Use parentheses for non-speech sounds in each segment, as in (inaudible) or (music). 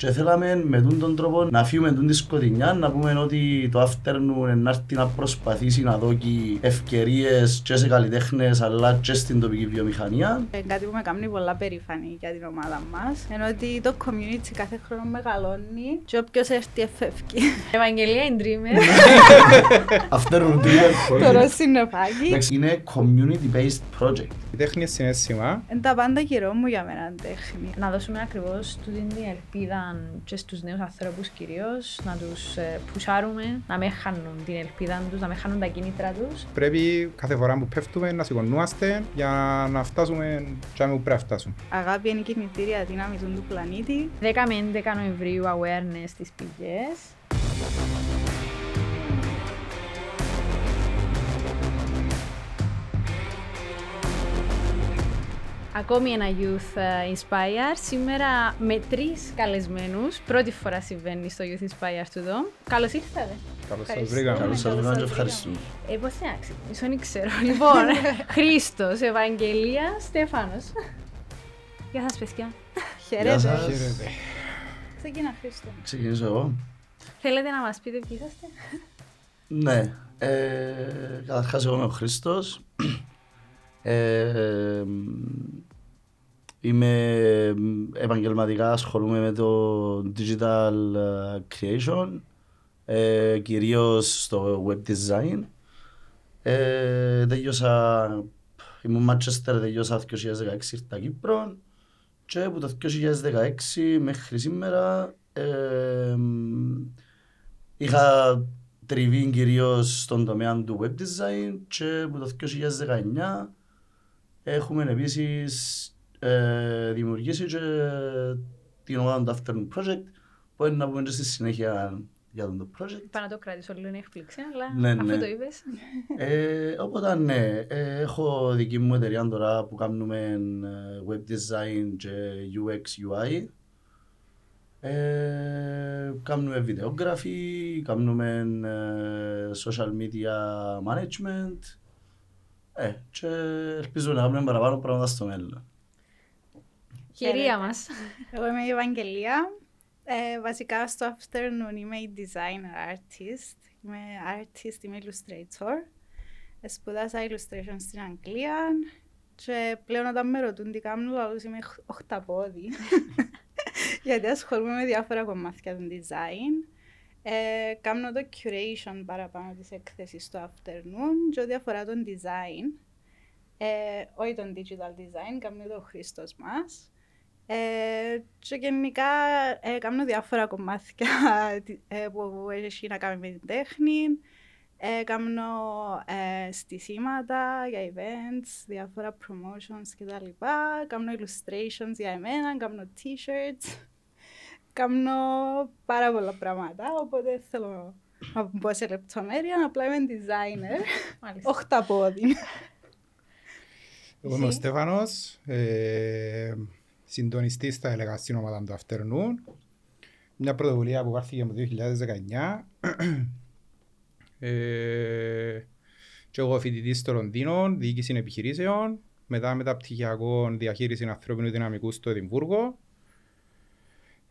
Και θέλαμε με τον τον τρόπο να φύγουμε τον τη σκοτεινιά, να πούμε ότι το afternoon να έρθει να προσπαθήσει να δώσει ευκαιρίες και σε καλλιτέχνες αλλά και στην τοπική βιομηχανία. Ε, κάτι που με κάνει πολλά περήφανη για την ομάδα μας, ενώ ότι το community κάθε χρόνο μεγαλώνει και όποιος έρθει εφεύγει. (laughs) Ευαγγελία είναι dreamer. (laughs) Afternoon Dreamer Το Project. ροσινοπάκι. Εντάξει, Είναι community-based project. Η τέχνη είναι συνέστημα. Είναι τα πάντα γύρω μου για μένα τέχνη. να δώσουμε ακριβώς τούτη την ελπίδα και στους νέους ανθρώπους κυρίως, να τους ε, πουσάρουμε, να μην χάνουν την ελπίδα τους, να μην χάνουν τα κίνητρα τους. Πρέπει κάθε φορά που πέφτουμε να σηκωνούμαστε για να φτάσουμε και που πρέπει να φτάσουμε. Αγάπη είναι η κινητήρια δύναμη του πλανήτη. 10 με 11 Νοεμβρίου awareness στις πηγές. Ακόμη ένα Youth ε, Inspire. Σήμερα με τρεις καλεσμένους. Πρώτη φορά συμβαίνει στο Youth Inspire του εδώ. Καλώς ήρθατε. Καλώς σας Ευχαριστώ. βρήκαμε. Καλώς σας Καλώς βρήκαμε και σας ευχαριστούμε. Ε, πώς είναι άξιο, δεν ξέρω. (laughs) Λοιπόν, Χρήστος, Ευαγγελία, Στέφανος. Γεια σας παιδιά. Γεια Χαίρετε. σας. Χαίρετε. Ξεκινά Χρήστο. Ξεκινήσω εγώ. Θέλετε να μας πείτε ποιοι είσαστε; Ναι. Ε, καταρχάς εγώ είμαι ο Χρήστος. Ε, είμαι επαγγελματικά ασχολούμαι με το digital ε, creation, ε, κυρίως στο web design. Ε, τελειώσα, ήμουν Manchester, τελειώσα το 2016 ήρθα Κύπρο και από το 2016 μέχρι σήμερα ε, είχα τριβή κυρίως στον τομέα του web design και από το 2019 έχουμε επίσης ε, δημιουργήσει και την ομάδα του Afternoon Project που είναι να πούμε και στη συνέχεια για το project. Είπα να το κρατήσω λίγο έκπληξη, αλλά Ναι, αφού ναι. το είπες. Ε, οπότε ναι, ε, έχω δική μου εταιρεία τώρα που κάνουμε ε, web design και UX UI. Ε, κάνουμε videography, κάνουμε ε, social media management ε, και ελπίζω να κάνουμε παραπάνω πράγματα στο μέλλον. Κυρία μας. Εγώ είμαι η Ευαγγελία. Ε, βασικά στο afternoon είμαι η designer artist. Είμαι artist, είμαι illustrator. Ε, Σπουδάσα illustration στην Αγγλία και πλέον όταν με ρωτούν τι κάνω, λέω ότι είμαι οχ- οχταπόδι. (laughs) Γιατί ασχολούμαι με διάφορα κομμάτια του design. Ε, κάνω το curation παραπάνω της έκθεσης στο afternoon και ό,τι αφορά τον design. Ε, όχι τον digital design, κάνει το ο Χρήστος μας. Ε, και γενικά ε, κάνω διάφορα κομμάτια (laughs) τι- ε, που έχει να κάνει με την τέχνη. Ε, κάνω ε, στισίματα για events, διάφορα promotions κτλ. Κάνω illustrations για εμένα, κάνω t-shirts. Κάνω πάρα πολλά πράγματα, οπότε δεν θέλω να μπω σε λεπτομέρεια, απλά είμαι designer, Μάλιστα. οχταπόδι. Εγώ είμαι ο Εσύ; Στέφανος, ε, συντονιστής θα έλεγα στην ομάδα του Afternoon. Μια πρωτοβουλία που πάρθηκε από το 2019. Ε, και εγώ φοιτητής στο Λονδίνο, διοίκηση επιχειρήσεων, μετά μεταπτυχιακό διαχείριση ανθρώπινου δυναμικού στο Εδιμβούργο.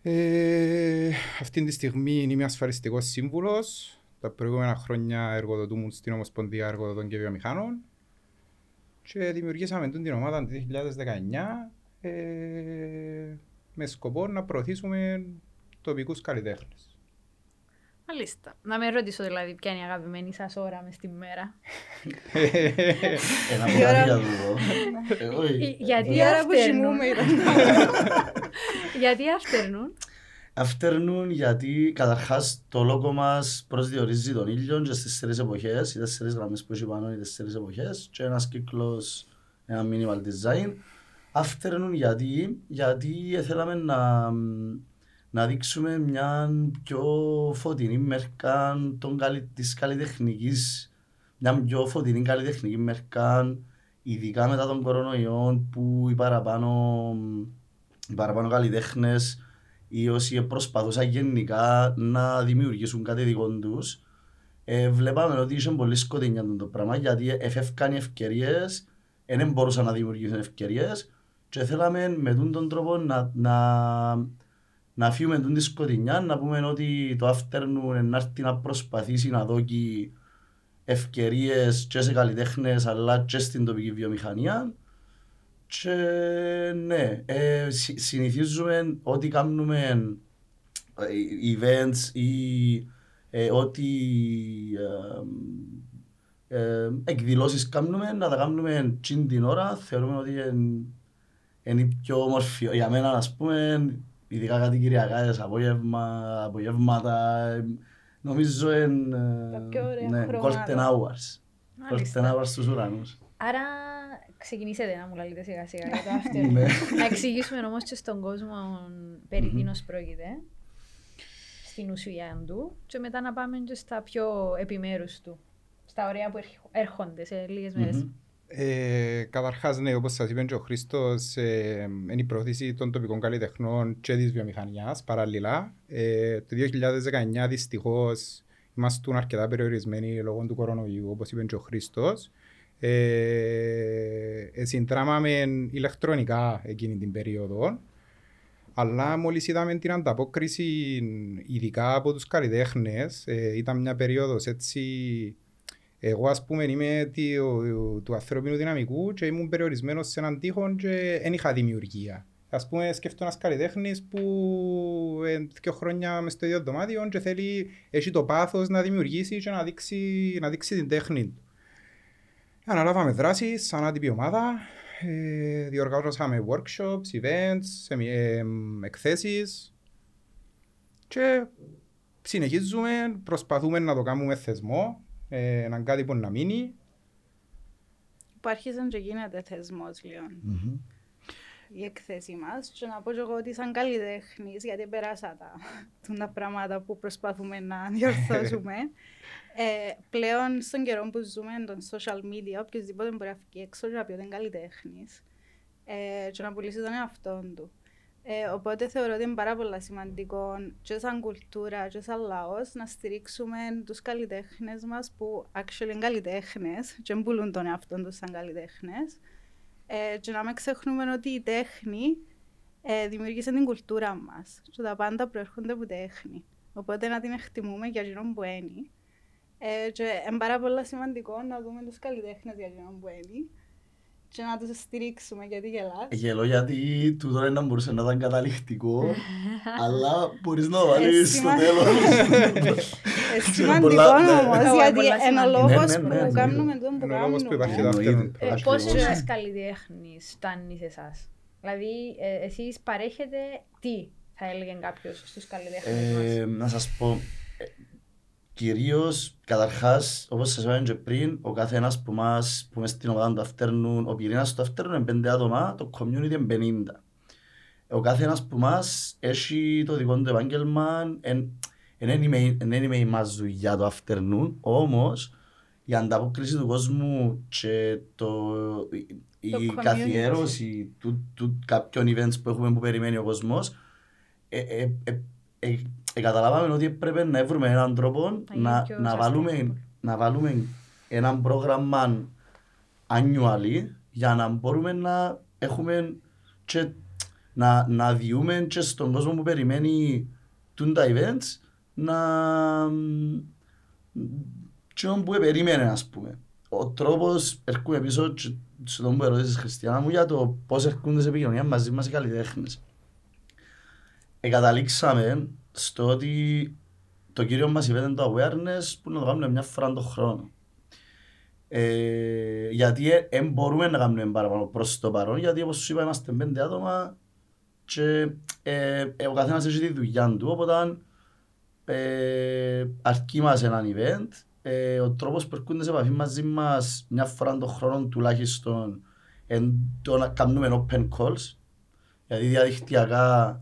Ε, αυτή τη στιγμή είμαι ασφαλιστικός σύμβουλος. Τα προηγούμενα χρόνια εργοδοτούμουν στην Ομοσπονδία Εργοδοτών και Βιομηχάνων και δημιουργήσαμε τούτη την ομάδα το 2019 ε, με σκοπό να προωθήσουμε τοπικούς καλλιτέχνες. Μάλιστα. Να με ρωτήσω δηλαδή ποια είναι η αγαπημένη σας ώρα μες τη μέρα; Ένα Η ώρα- πολλά για τούτο. Ε, όχι. Ε, Γιατί Η ώρα που afternoon. κοιμούμαι ήταν. (laughs) Γιατί afternoon. Afternoon γιατί καταρχάς το λόγο μας προσδιορίζει τον ήλιο και στις τέσσερις εποχές, οι τέσσερις γραμμές που έχει πάνω οι τέσσερις εποχές και ένας κύκλος, ένα minimal design. Afternoon γιατί, γιατί θέλαμε να, να δείξουμε μια πιο φωτεινή μερκά των καλυ, της καλλιτεχνικής, μια πιο φωτεινή καλλιτεχνική μερκά, ειδικά μετά τον κορονοϊό που οι παραπάνω, οι παραπάνω καλλιτέχνες ή όσοι προσπαθούσαν γενικά να δημιουργήσουν κάτι δικό τους, ε, βλέπαμε ότι είχε πολύ σκοτεινιά το πράγμα γιατί εφεύκαν οι ευκαιρίες, δεν μπορούσαν να δημιουργήσουν ευκαιρίες και θέλαμε με τούτον τον τρόπο να, να, να φύγουμε τούτη σκοτεινιά, να πούμε ότι το afternoon να έρθει να προσπαθήσει να δώσει ευκαιρίες και σε καλλιτέχνες αλλά και στην τοπική βιομηχανία και ναι, ε, συ- συνηθίζουμε ότι κάνουμε ε, events ή ε, ό,τι ε, ε, εκδηλώσεις κάνουμε, να τα κάνουμε τσιν την ώρα, θεωρούμε ότι είναι, είναι η πιο όμορφη. Για μένα, ας πούμε, ειδικά κάτι κυριακάτες, απόγευμα, απογεύματα, ε, νομίζω είναι Τα πιο ωραία ναι, χρώματα. golden hours. Golden Μάλιστα. hours στους ουρανούς. Άρα ξεκινήσετε να μου λέτε σιγά σιγά για το (laughs) Ναι. after. να εξηγήσουμε όμως και στον κόσμο περί Μμμ. τίνος πρόκειται. Στην ουσία του. Και μετά να πάμε και στα πιο επιμέρους του. Στα ωραία που έρχ- έρχονται σε λίγες μέρες. Μμμ. Ε, καταρχάς, ναι, όπως σας είπε και ο Χρήστος, ε, είναι η πρόθεση των τοπικών καλλιτεχνών και της βιομηχανιάς παράλληλα. Ε, το 2019 δυστυχώς ήμασταν αρκετά περιορισμένοι λόγω του κορονοϊού, όπως είπε και ο Χρήστος. Ε, ε, συντράμαμε ηλεκτρονικά εκείνη την περίοδο, αλλά μόλις είδαμε την ανταπόκριση, ειδικά από τους καλλιτέχνες, ε, ήταν μια περίοδος έτσι εγώ ας πούμε είμαι του, του ανθρώπινου δυναμικού και ήμουν περιορισμένος σε έναν τείχο και δεν είχα δημιουργία. Ας πούμε σκέφτομαι ένας καλλιτέχνης που ε, δύο χρόνια μες στο ίδιο δωμάτιο και θέλει, έχει το πάθος να δημιουργήσει και να δείξει, να δείξει την τέχνη του. Αναλάβαμε δράσεις σαν άτυπη ομάδα, ε, διοργανώσαμε workshops, events, σεμι- ε, εκθέσεις και συνεχίζουμε, προσπαθούμε να το κάνουμε θεσμό, ε, να κάτι που να μείνει. Που άρχισαν και γίνεται θεσμός λίγο Μμμ. η εκθέση μας και να πω και εγώ ότι σαν καλλιτέχνης, γιατί πέρασα τα, τα πράγματα που προσπαθούμε να (laughs) διορθώσουμε, ε, πλέον στον καιρό που ζούμε των social media, οποιοδήποτε μπορεί να βγει έξω και να πει ότι είναι καλλιτέχνης ε, και να πουλήσει τον εαυτό του. Ε, οπότε θεωρώ ότι είναι πάρα πολύ σημαντικό και σαν κουλτούρα και σαν λαός να στηρίξουμε τους καλλιτέχνες μας που actually είναι καλλιτέχνες και δεν πουλούν τον εαυτό τους σαν καλλιτέχνες ε, και να μην ξεχνούμε ότι η τέχνη ε, δημιούργησε την κουλτούρα μας και τα πάντα προέρχονται από τέχνη. Οπότε να την εκτιμούμε για εκείνον που είναι. Ε, και είναι πάρα πολύ σημαντικό να δούμε τους καλλιτέχνες για εκείνον που είναι και να τους στηρίξουμε γιατί γελάς. Γελώ γιατί τούτο δεν μπορούσε να ήταν καταληκτικό, (laughs) αλλά μπορείς να το βάλεις στο σημα- τέλος. (laughs) Ε, Ξέρω σημαντικό πολλά, ναι. όμως, Ναι, γιατί πολλά είναι ο σημαντικό. λόγος Ναι, ναι, ναι, που ναι. κάνουμε τον που Είναι ο λόγος που υπάρχει κάνουμε. το Εννοείται. afternoon. Ε, Ακριβώς. πόσες καλλιτέχνης φτάνεις σε εσάς; Δηλαδή, ε, εσείς παρέχετε τι, θα έλεγε κάποιος στους καλλιτέχνες μας; Ε, να σας πω, ε, κυρίως, καταρχάς, όπως σας είπαμε και πριν, ο καθένας που μας, που μες στην ομάδα του Afternoon, ο πυρήνας του Afternoon είναι πέντε άτομα, το community είναι 50. Ο καθένας που μας έχει το δικό του επάγγελμα, δεν είναι η μας δουλειά το Afternoon, όμως η ανταπόκριση του κόσμου και το, η, Το η community. καθιέρωση του, του κάποιων events που έχουμε που περιμένει ο κόσμος, ε, ε, ε, ε, ε, καταλάβαμε ότι έπρεπε να βρούμε έναν τρόπο γίνει να, πιο να, sustainable. βάλουμε, να βάλουμε ένα πρόγραμμα annually για να μπορούμε να έχουμε και να, να διούμε και στον κόσμο που περιμένει τούν τα events να και που περίμενε ας πούμε. Ο τρόπος, έρχομαι πίσω και σε τον που ερώτησες Χριστιανά μου για το πώς έρχονται σε επικοινωνία μαζί μας οι καλλιτέχνες. Εγκαταλήξαμε στο ότι το κύριο μας event είναι το awareness που να το κάνουμε μια φορά τον χρόνο. Ε, γιατί δεν μπορούμε να κάνουμε παραπάνω προς το παρόν, γιατί όπως σου είπα είμαστε πέντε άτομα και ε, ε, ο καθένας έχει τη δουλειά του, οπότε ε, αρκεί μας έναν event. Ε, ο τρόπος που έρχονται σε επαφή μαζί μας μια φορά τον χρόνο τουλάχιστον είναι το να κάνουμε open calls, γιατί διαδικτυακά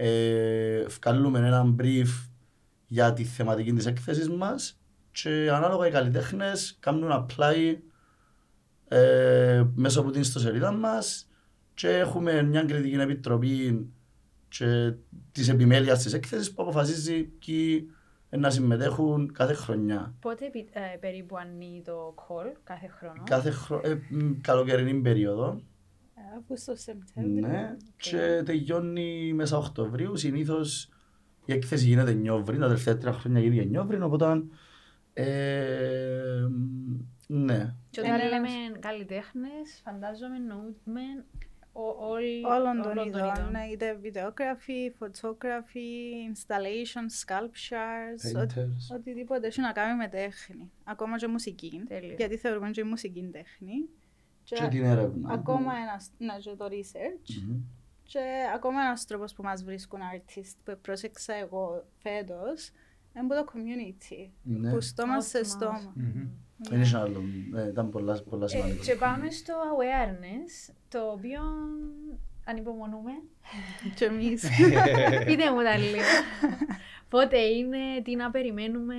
ε, βγάλουμε έναν brief για τη θεματική της έκθεσης μας και ανάλογα οι καλλιτέχνες κάνουν apply ε, μέσα από την ιστοσελίδα μας και έχουμε μια κριτική επιτροπή και της επιμέλειας της έκθεσης που αποφασίζει ποιοι να συμμετέχουν κάθε χρονιά. Πότε επι- ε, περίπου ανοίγει το call κάθε χρόνο; Κάθε χρο... ε, μ, καλοκαιρινή περίοδο. Αύγουστο, Σεπτέμβριο. Ναι, και τελειώνει μέσα Οκτωβρίου. Συνήθως η έκθεση γίνεται Νιόβρη, τα τελευταία τρία χρόνια γίνεται Νιόβρη, οπότε. Ε, ναι. Και όταν Είναι λέμε ένας- καλλιτέχνες, φαντάζομαι εννοούμε ο- όλοι- Όλων των όλων ειδών, ναι, είτε videography, photography, installation, sculptures, ό- Painters. οτιδήποτε έχει να κάνει με τέχνη. Ακόμα και μουσική. Τέλεια. Γιατί θεωρούμε και η μουσική είναι τέχνη. Και την έρευνα. ακόμα ένας, ναι, και το research. Μμμ. Και ακόμα ένας τρόπος που μας βρίσκουν artists που πρόσεξα εγώ φέτος είναι από το community. Ναι. Που στόμα σε Όσο μας- στόμα. Μμμ. Δεν είχε άλλο. ε, Ήταν πολλά, πολλά Ε, σημαντικό. Και πάμε στο awareness, το οποίο ανυπομονούμε. (laughs) Και εμείς. (laughs) Πείτε μου τα λίγο. (laughs) Πότε είναι, τι να περιμένουμε.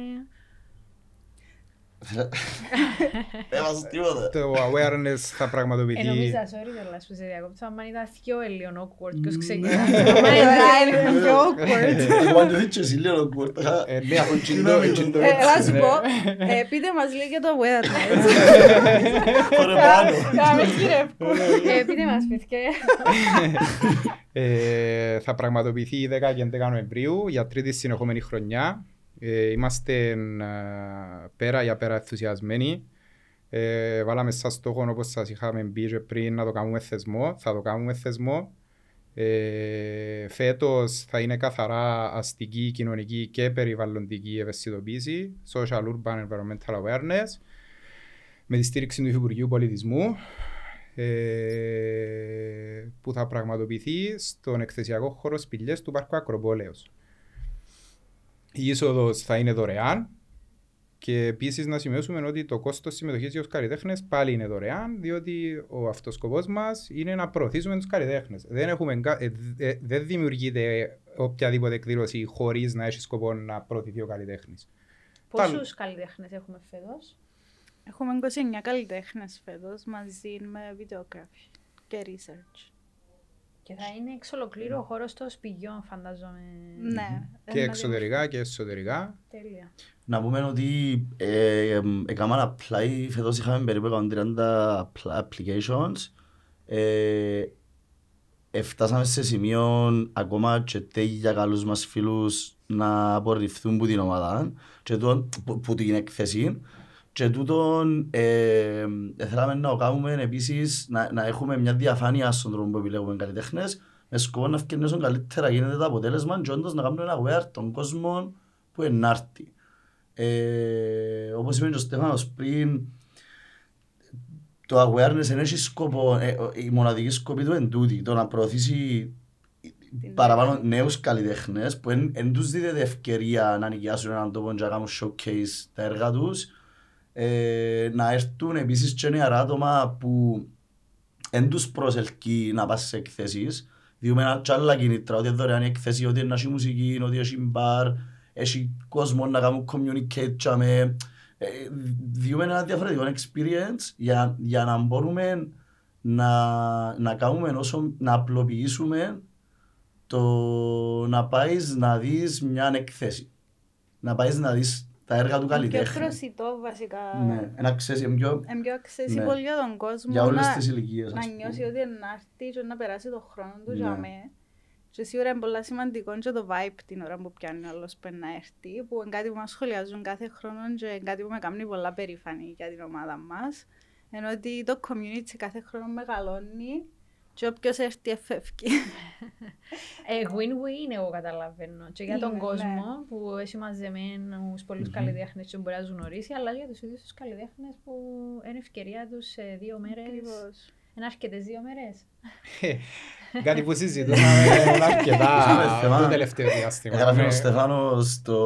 (laughs) Δεν μας τίποτα. Το awareness θα Ε, πραγματοποιηθεί. νομίζα, sorry κιόλας που σε διακόψα, αν ήταν πιο λίγο awkward ποιος Ναι. ξεκινάει. είναι πιο awkward. Εγώ αν το δείξω εσύ λίγο awkward. Ε, Ναι, από Συγγνώμη, τσιντό. Ε, να σου πω, ε, πείτε μας λίγο για το awareness. Παραπάνω. Κάμε χειρεύκου. Ε, Πείτε μας, παιδιά. Ε, θα πραγματοποιηθεί η 10 και 11 Νοεμβρίου για τρίτη συνεχόμενη χρονιά. Ε, είμαστε ε, πέρα για πέρα ενθουσιασμένοι. Ε, βάλαμε σαν στόχο όπως σας είχαμε πει και πριν να το κάνουμε θεσμό. Θα το κάνουμε θεσμό. Ε, φέτος θα είναι καθαρά αστική, κοινωνική και περιβαλλοντική ευαισθητοποίηση, social urban environmental awareness, με τη στήριξη του Υφυπουργείου Πολιτισμού, ε, που θα πραγματοποιηθεί στον εκθεσιακό χώρο Σπηλιές του Πάρκου Ακροπόλεως. Η είσοδος θα είναι δωρεάν και επίσης να σημειώσουμε ότι το κόστος συμμετοχής για τους καλλιτέχνες πάλι είναι δωρεάν διότι ο αυτοσκοπός μας είναι να προωθήσουμε τους καλλιτέχνες. Δεν, έχουμε, κα- ε, δε- δεν δημιουργείται οποιαδήποτε εκδήλωση χωρίς να έχει σκοπό να προωθηθεί ο καλλιτέχνης. Πόσους καλλιτέχνες έχουμε φέτος; Έχουμε 29 καλλιτέχνες φέτος μαζί με videography και research. Και θα είναι εξ ολοκλήρου ο χώρος των σπηγιών, φαντάζομαι. Ναι. Και ένα εξωτερικά και εσωτερικά. Τέλεια. Να πούμε ότι ε, ε, έκαναν apply, φέτος είχαμε περίπου 130 appl- applications. Ε, Εφτάσαμε σε σημείο ακόμα και τε για καλούς μας φίλους να απορριφθούν που την ομάδα και τούτον, που, που την εκθεσή και τούτον ε, θέλαμε να το κάνουμε επίσης να, να έχουμε μια διαφάνεια στον τρόπο που επιλέγουμε καλλιτέχνες με σκοπό να ευκαιρνήσουν καλύτερα γίνεται το αποτέλεσμα και όντως να κάνουμε ένα aware των κόσμων που ενάρτη. Ε, όπως είπε και ο Στέφανος πριν, το awareness δεν έχει σκοπό, ε, ο- η μοναδική σκοπή του εν τούτη, το να προωθήσει Την παραπάνω έρευνα. νέους καλλιτέχνες που εν, εν τους δίδεται ευκαιρία να νοικιάσουν έναν τόπο και να κάνουν showcase τα έργα τους ε, να έρθουν επίσης και νεαρά άτομα που εν τους προσελκύει να πας σε εκθέσεις διούμε ένα και άλλα κινήτρα, ότι είναι δωρεάν η εκθέση, ότι είναι έχει μουσική, ότι έχει μπαρ, έχει κόσμο να κάνουν communicate και με, ε, διούμε ένα διαφορετικό experience για, για να μπορούμε να, να κάνουμε όσο, να απλοποιήσουμε το να πάεις να δεις μια εκθέση. Να πάεις να δεις τα έργα του Είναι πιο καλλιτέχνη. προσιτό βασικά. Ναι, ένα ξέρεις, είναι πιο Είναι πιο accessible Ναι. για τον κόσμο για όλες να, τις ηλικίες. να ας πούμε. νιώσει ότι είναι να έρθει και να περάσει τον χρόνο του Ναι. για μέ. Και σίγουρα είναι πολύ σημαντικό και το vibe την ώρα που πιάνει ο άλλος που να έρθει, που είναι κάτι που μας σχολιάζουν κάθε χρόνο και είναι κάτι που με κάνει πολλά περήφανη για την ομάδα μας. Ενώ ότι το community κάθε χρόνο μεγαλώνει και όποιος έρθει εφεύγει. Ε, win-win εγώ καταλαβαίνω. Και για τον Είναι, κόσμο που έχει μαζεμένους πολλούς Μμμ. καλλιτέχνες και μπορεί να τους γνωρίσει, αλλά για τους ίδιους τους καλλιτέχνες που είναι ευκαιρία τους σε δύο μέρες. Ακριβώς. Είναι αρκετές δύο μέρες. Κάτι που συζητούσαμε αρκετά Είχαμε θέμα. το τελευταίο διάστημα. Έγραφε ο Ναι. Στεφάνος στο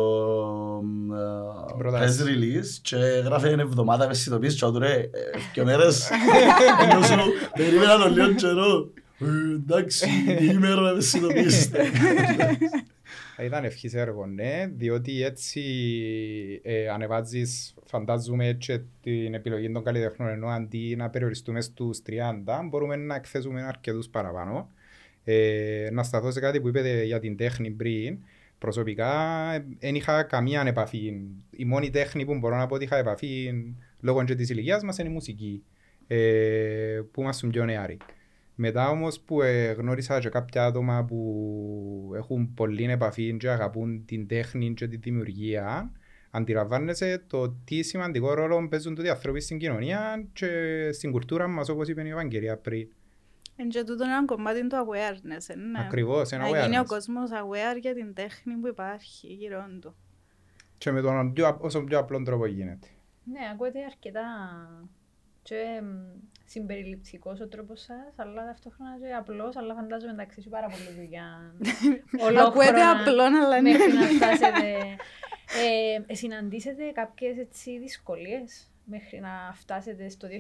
Την ε, πρόταση. press release και έγραφε ένα εβδομάδα ευαισθητοποίηση και ρε, ε, και μέρες (laughs) ενώ σου περίμενα τον λίγο καιρό. Ε, Εντάξει, ημέρα ευαισθητοποίηση. Θα (laughs) (laughs) Ήταν ευχής έργο, ναι, διότι έτσι ε, ανεβάζεις, φαντάζομαι, και την επιλογή των καλλιτεχνών, ενώ αντί να περιοριστούμε στους 30, μπορούμε να εκθέσουμε αρκετούς παραπάνω. Ε, να σταθώ σε κάτι που είπατε για την τέχνη πριν. Προσωπικά δεν είχα καμία επαφή. Η μόνη τέχνη που μπορώ να πω ότι είχα επαφή λόγω και της ηλικίας μας είναι η μουσική, ε, που ήμασταν πιο νεάροι. Μετά όμως που ε, γνώρισα και κάποια άτομα που έχουν πολλή επαφή και αγαπούν την τέχνη και τη δημιουργία, αντιλαμβάνεσαι το τι σημαντικό ρόλο παίζουν τούτοι οι άνθρωποι στην κοινωνία και στην κουλτούρα μας όπως είπε η Ευαγγελία πριν. Εν και τούτο είναι ένα κομμάτι του awareness, ε, ναι. Ακριβώς, ένα Να γίνει ο awareness. κόσμος aware για την τέχνη που υπάρχει γύρω του. Και με τον πιο, όσο πιο απλό τρόπο γίνεται. Ναι, ακούγεται αρκετά και εμ, συμπεριληπτικός ο τρόπος σας, αλλά ταυτόχρονα και απλός, αλλά φαντάζομαι εντάξει σου πάρα πολύ δουλειά. (laughs) Ακούεται απλό, αλλά ναι. Μέχρι να φτάσετε. Ε, συναντήσετε κάποιες έτσι δυσκολίες μέχρι να φτάσετε στο 2023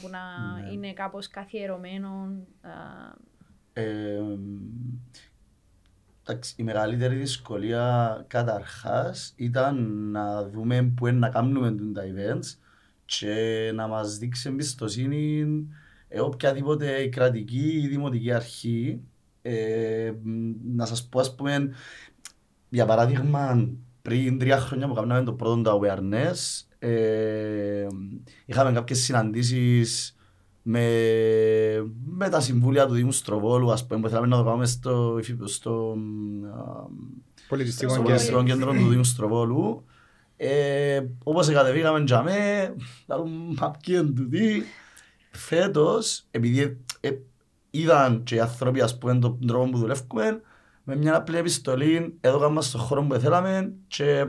που να Ναι. είναι κάπως καθιερωμένο. α, Ε, εντάξει, η μεγαλύτερη δυσκολία καταρχάς ήταν να δούμε που είναι να κάνουμε τούν τα events και να μας δείξει εμπιστοσύνη ε, οποιαδήποτε κρατική ή δημοτική αρχή. Ε, μ, να σας πω ας πούμε, για παράδειγμα, πριν τρία χρόνια που κάναμε το πρώτο το awareness, ε, είχαμε κάποιες συναντήσεις με, με τα συμβούλια του Δήμου Στροβόλου, ας πούμε, που θέλαμε να το κάνουμε στο, στο, α, Πολιτιστικό στο Κέντρο. πολιτιστικό κέντρο του Δήμου Στροβόλου. Ε, όπως κατεβήκαμε τζαμέ, λαλούν μα ποιοι είναι τούτοι. Φέτος, επειδή ε, είδαν και οι άνθρωποι ας πούμε τον τρόπο που δουλεύουμε, με μια απλή επιστολή έδωκαν μας στον χώρο που θέλαμε και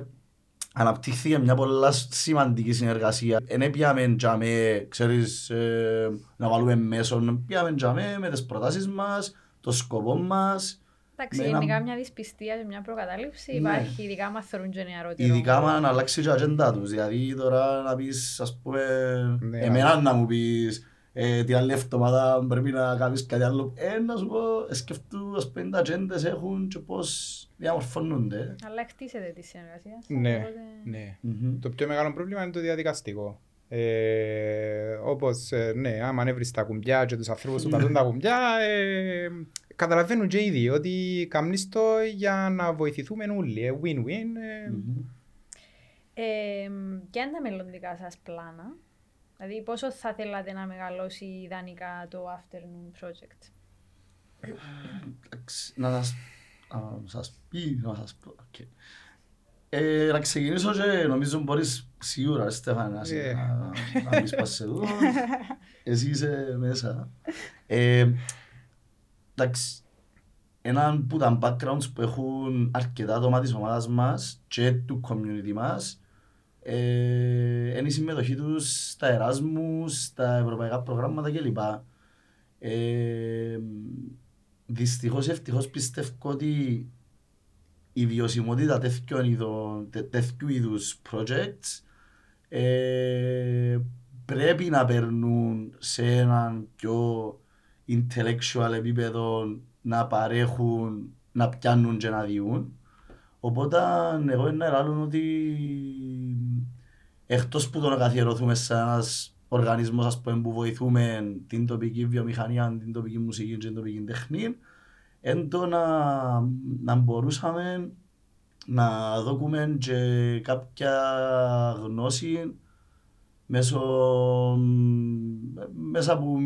αναπτύχθηκε μια πολλά σημαντική συνεργασία. Εν έπιαμε τζαμέ, ξέρεις, ε, να βάλουμε μέσω, πιάμε τζαμέ με τις προτάσεις μας, το σκοπό μας, Εντάξει, Με ένα- γενικά μια δυσπιστία και μια προκατάληψη Ναι. υπάρχει, ειδικά μα θεωρούν και νεαρότερο. Ειδικά άμα να αλλάξει και η ατζέντα τους. Δηλαδή τώρα να πεις, ας πούμε, Ναι, εμένα να μου πεις ε, την άλλη εβδομάδα πρέπει να κάνεις κάτι άλλο. Ε, να σου πω, ε, σκεφτού, ας πούμε, τα ατζέντες έχουν και πώς διαμορφώνονται. Αλλά χτίσετε τη συνεργασία σας, Ναι, οπότε- ναι. Μμμ. Το πιο μεγάλο πρόβλημα είναι το διαδικαστικό. Ε, όπως, ε, ναι, άμα ανέβρεις τα κουμπιά και τους ανθρώπους που πατούν τα κουμπιά, ε, καταλαβαίνουν και ήδη ότι κάνεις το για να βοηθηθούμε όλοι. Ε, win-win. ε. Μμμ. Ε, ποια είναι τα μελλοντικά σας πλάνα, δηλαδή πόσο θα θέλατε να μεγαλώσει ιδανικά το afternoon project; Εντάξει, Να σας, να σας πει, να σας πω. οκ. Ε, να ξεκινήσω και νομίζω μπορείς σίγουρα, ρε Στέφανε, να, Ε. να, να μπεις πας σε εδώ. (laughs) Εσύ είσαι μέσα. Ε, εντάξει, έναν που τα backgrounds που έχουν αρκετά άτομα της ομάδας μας και του community μας ε, είναι η συμμετοχή τους στα Εράσμους, στα ευρωπαϊκά προγράμματα κλπ. Ε, δυστυχώς ή ευτυχώς πιστεύω ότι η βιωσιμότητα τέτοιων ειδών, τε- τέτοιου είδους projects ε, πρέπει να περνούν σε έναν πιο intellectual επίπεδο να παρέχουν, να πιάνουν και να διούν. Οπότε εγώ είναι να λέω ότι εκτός που το να καθιερωθούμε σε ένας οργανισμός ας πούμε, που βοηθούμε την τοπική βιομηχανία, την τοπική μουσική και την τοπική τέχνη, εν το να, να μπορούσαμε να δώσουμε και κάποια γνώση μέσω, μέσα από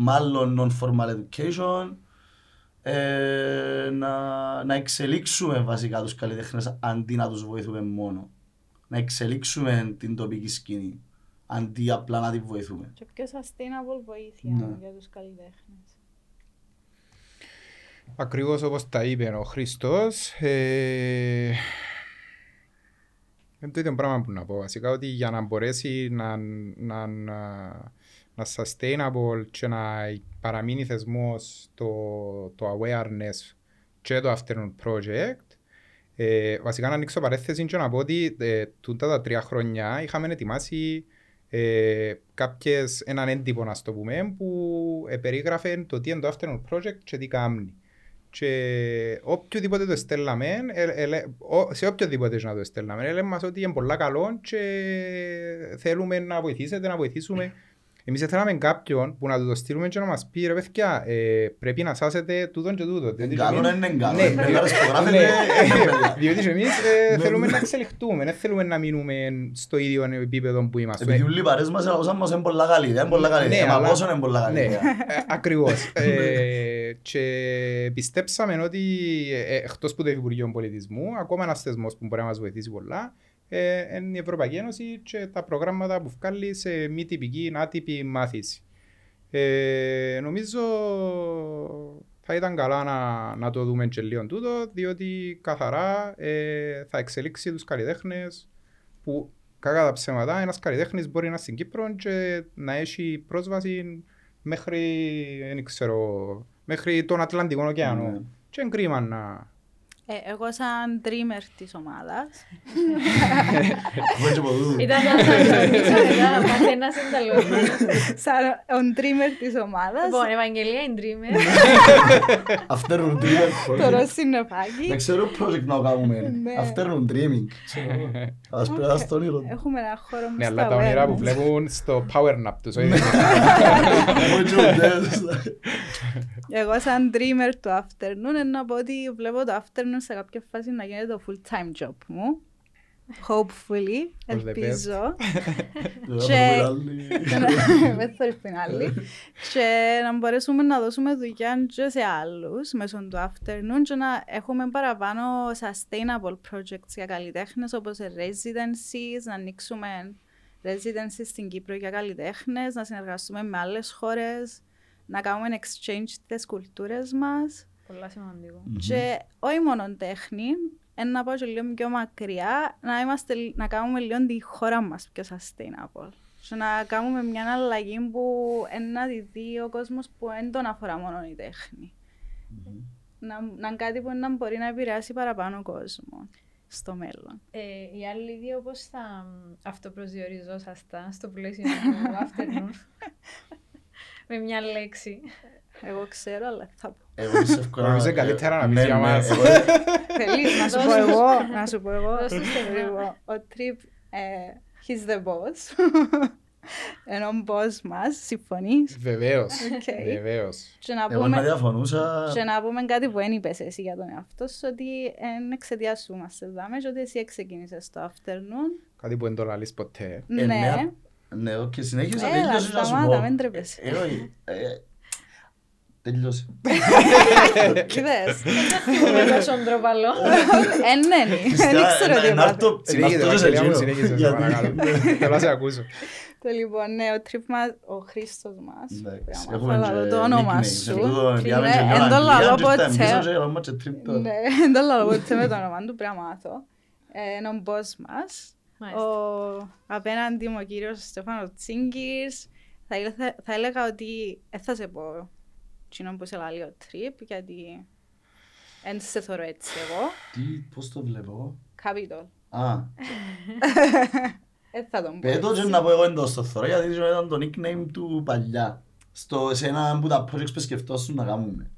μάλλον non-formal education ε, να, να εξελίξουμε βασικά τους καλλιτέχνες αντί να τους βοηθούμε μόνο. Να εξελίξουμε την τοπική σκηνή αντί απλά να τη βοηθούμε. Και πιο sustainable βοήθεια Ναι. για τους καλλιτέχνες. Ακριβώς όπως τα είπε ο Χριστός. Ε, είναι το ίδιο πράγμα που να πω. Βασικά ότι για να μπορέσει να, να, να, να sustainable και να παραμείνει θεσμός το, το awareness και το afternoon project ε, βασικά να ανοίξω παρέθεση και να πω ότι ε, τούτα τα τρία χρόνια είχαμε ετοιμάσει ε, κάποιες, έναν έντυπο να το πούμε που ε, περίγραφε το τι είναι το afternoon project και τι κάνει. Και οποιοδήποτε το στέλναμε, ε, ε, λέ- ο- σε οποιοδήποτε και να το στέλναμε, λέμε μας ότι είναι πολλά καλό και θέλουμε να βοηθήσετε, να βοηθήσουμε. Εμείς θέλαμε κάποιον που να του το στείλουμε και να μας πει ρε παιδιά, ε, πρέπει να σάσετε τούτον και τούτον. Διότι και Καλό εμείς- είναι καλό. Ναι, Είναι διότι- που γράφεται, ναι, είναι παιδιά. Διότι και εμείς ε, Ναι, θέλουμε ναι. να εξελιχτούμε, δεν θέλουμε να μείνουμε στο ίδιο επίπεδο που είμαστε. Επειδή όλοι οι παρέες μας έλαβαν μας είναι πολλά καλή ιδέα, είναι πολλά καλή Ναι, ιδέα. Μα αλλά- πόσο είναι πολλά καλή Ναι, ιδέα. ε, ακριβώς. (laughs) Ε, και πιστέψαμε ότι ε, εκτός που το Υπουργείο Πολιτισμού, ακόμα ένας θεσμός που μπορεί να μας βοηθήσει πολλά, ε, είναι η Ευρωπαϊκή Ένωση και τα προγράμματα που βγάλει σε μη τυπική, άτυπη μάθηση. Ε, νομίζω θα ήταν καλά να, να το δούμε και λίγο τούτο, διότι καθαρά ε, θα εξελίξει τους καλλιτέχνες που κακά τα ψέματα ένας καλλιτέχνης μπορεί να είναι στην Κύπρο και να έχει πρόσβαση μέχρι, δεν ξέρω, μέχρι τον Ατλαντικό ωκεανό. Ναι. Και είναι κρίμα να... Ε, εγώ σαν dreamer της ομάδας, Έχουμε και από τούτο. Ήταν το ασφαλίσαμε μετά, καθένας είναι καλό. σαν ο dreamer της ομάδας, Λοιπόν, Ευαγγελία είναι dreamer. (laughs) Afternoon dreamer. το Ρωσινοφάκι, Δεν ξέρω project να κάνουμε. Ναι. Afternoon dreaming. Ξέρω. Ας πέρας στον όνειρο. έχουμε ένα χώρο Ναι, μες αλλά στα τα όνειρα που awareness. βλέπουν στο power nap τους. (laughs) (laughs) όχι- Έχουμε και οντές. Εγώ σαν dreamer του afternoon είναι να πω ότι βλέπω το afternoon σε κάποια φάση να γίνεται το full time job μου. Hopefully, All the best. ελπίζω. (laughs) Και... (laughs) Δεν θα έρθει άλλη. Και να μπορέσουμε να δώσουμε δουλειά και σε άλλους μέσω του afternoon και να έχουμε παραπάνω sustainable projects για καλλιτέχνες όπως residencies, να ανοίξουμε residencies στην Κύπρο για καλλιτέχνες, να συνεργαστούμε με άλλες χώρες, να κάνουμε exchange τις κουλτούρες μας Πολλά σημαντικό. και όχι μόνο τέχνη, εν να πάω και λίγο πιο μακριά, να, είμαστε, να κάνουμε λίγο τη χώρα μας πιο sustainable. Και να κάνουμε μια αλλαγή που εν να τη δει ο κόσμος που δεν τον αφορά μόνο η τέχνη. Να, να είναι κάτι που να μπορεί να επηρεάσει παραπάνω κόσμος στο μέλλον. Ε, οι άλλοι δύο πώς θα μ, αυτοπροσδιοριζόσασταν στο πλαίσιο του (laughs) afternoon. (laughs) Με μια λέξη. Εγώ ξέρω, αλλά θα πω. Εγώ πιστεύω (laughs) να- Νομίζω καλύτερα να πεις Ναι, για ναι, μας. εγώ- Θέλεις να (laughs) σου πω Δώσ' τους. εγώ, να σου πω εγώ. Δώσ' τους το Λοιπόν, Ο Τρίπ, ε, he's the boss. (laughs) Εν ο boss μας, συμφωνείς; Βεβαίως, Οκ. βεβαίως. Και να Εγώ να πούμε, διαφωνούσα. και να πούμε κάτι που δεν είπες εσύ για τον εαυτό σου, ότι είναι εξαιτία σου είμαστε δάμε και ότι εσύ ξεκίνησες το afternoon. Κάτι που δεν το λαλείς ποτέ. Ε, ναι. Ναι. Ναι, οκ, συνέχισα, Έλα, τέλειωσε να σου σταμάτα, πω. μην τρέπεσαι. Ε, όχι, ε, Τελειώσε. (laughs) Είδες. Με τόσο ντροπαλό. Ε, ναι, δεν ήξερα τι να είπα. Συνέχιζε, Ευαγγελία μου, συνέχιζε, σε παρακαλώ. Θέλω να σε ακούσω. Το λοιπόν, ναι, ο τρίπ μας, ο Χρήστος μας. Εντάξει, πρέπει να έχουμε μάθω να και λαλώ το όνομα nicknames, σου. εν τούτο, Ναι, διάμε και εν μια το λαλώ Αγγλία και ποτέ. ήρθαμε πίσω και λέμε και τρίπτο. Ναι, δεν το λέω ποτέ με το όνομα του, πρέπει να μάθω. Ε, Είναι ο boss μας. Μάλιστα. Ο απέναντι μου ο κύριος Στέφανος Τσίγκης. Θα, ήλθε- θα έλεγα ότι δεν θα σε πω κοινό που σε λέει ο τρίπ, γιατί δεν σε θεωρώ έτσι εγώ. Τι, πώς το βλέπω; Capitol. Α, Δεν θα τον πω πέτω και έτσι. να πω εγώ εντός το θωρώ, γιατί ήταν το nickname του παλιά. Στο, σε ένα από τα projects που σκεφτόσουν να κάνουμε.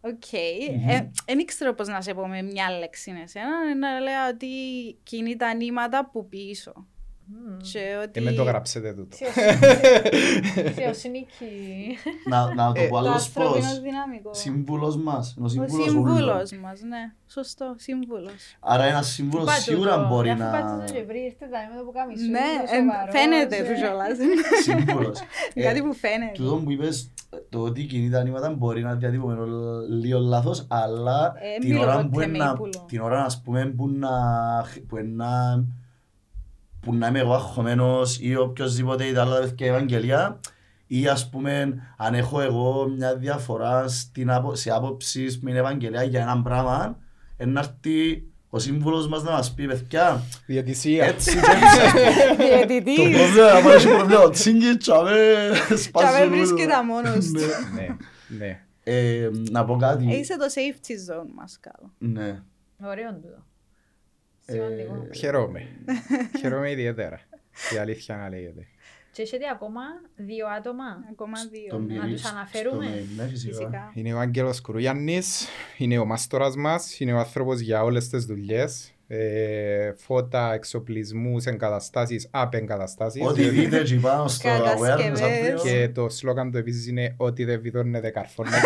Οκ. Ε, Δεν ήξερα πώς να σε πω με μια λέξη εσένα. Να λέω ότι κινεί τα νήματα που πίσω. Και ότι... Ε, με το γράψετε τούτο. Θεοσυνήκη. Να, να το Ε, πω Το άλλος ανθρώπινο πώς. δυναμικό. Σύμβουλος μας. Είναι ο Ο σύμβουλος σύμβουλος όλων. μας, ναι. Σωστό, σύμβουλος. Άρα ένας σύμβουλος σίγουρα μπορεί να... Αφού πάτε στο Γεβρί, ήρθε τα με το που κάνει σου. Ναι, είναι εν- σοβαρός, φαίνεται ε. του κιόλας. Σύμβουλος. (laughs) Κάτι Ε, που φαίνεται. Τούτο που είπες, το ότι κινεί τα νήματα μπορεί να διατυπωμένο λίγο λάθος, αλλά Ε, την μιλώ ώρα, ποτέ που με να, ύπουλο. την ώρα ας πούμε που να, που να, που να είμαι εγώ αγχωμένος ή οποιοςδήποτε ή τα άλλα παιδιά Ευαγγελία ή ας πούμε αν έχω εγώ μια διαφορά στην, απο- σε άποψη με την Ευαγγελία για έναν πράγμα να έρθει ο σύμβουλος μας να μας πει παιδιά Διατησία. έτσι (laughs) και έτσι το Διαιτητής. πρόβλημα, άμα έχει πρόβλημα ο Τσίγκη, τσάμε, Και με σπάζουν βρίσκεται όλα. μόνος του. Ναι. Ναι, ναι. Ε, Να πω Ε, κάτι. Είσαι το safety zone μας καλό. Ναι. Ωραίο τούτο. Ε, Σημαντικό. Χαιρόμαι. Χαιρόμαι ιδιαίτερα. Η αλήθεια να λέγεται. Και έχετε ακόμα δύο άτομα. Ακόμα δύο. Τον ναι. Να πυρί τους στο αναφέρουμε. mail, Ναι, φυσικά. Φυσικά. Είναι ο Άγγελος Κουρούγιαννης, είναι ο μάστορας μας, είναι ο άνθρωπος για όλες τις δουλειές. ε, φώτα, εξοπλισμούς, εγκαταστάσεις, απεγκαταστάσεις. Ό,τι δείτε εκεί πάνω στο Κατασκευές. awareness αύριο. Και το σλόγαν του επίσης είναι ότι δεν βιδώνεται καρφώνεται.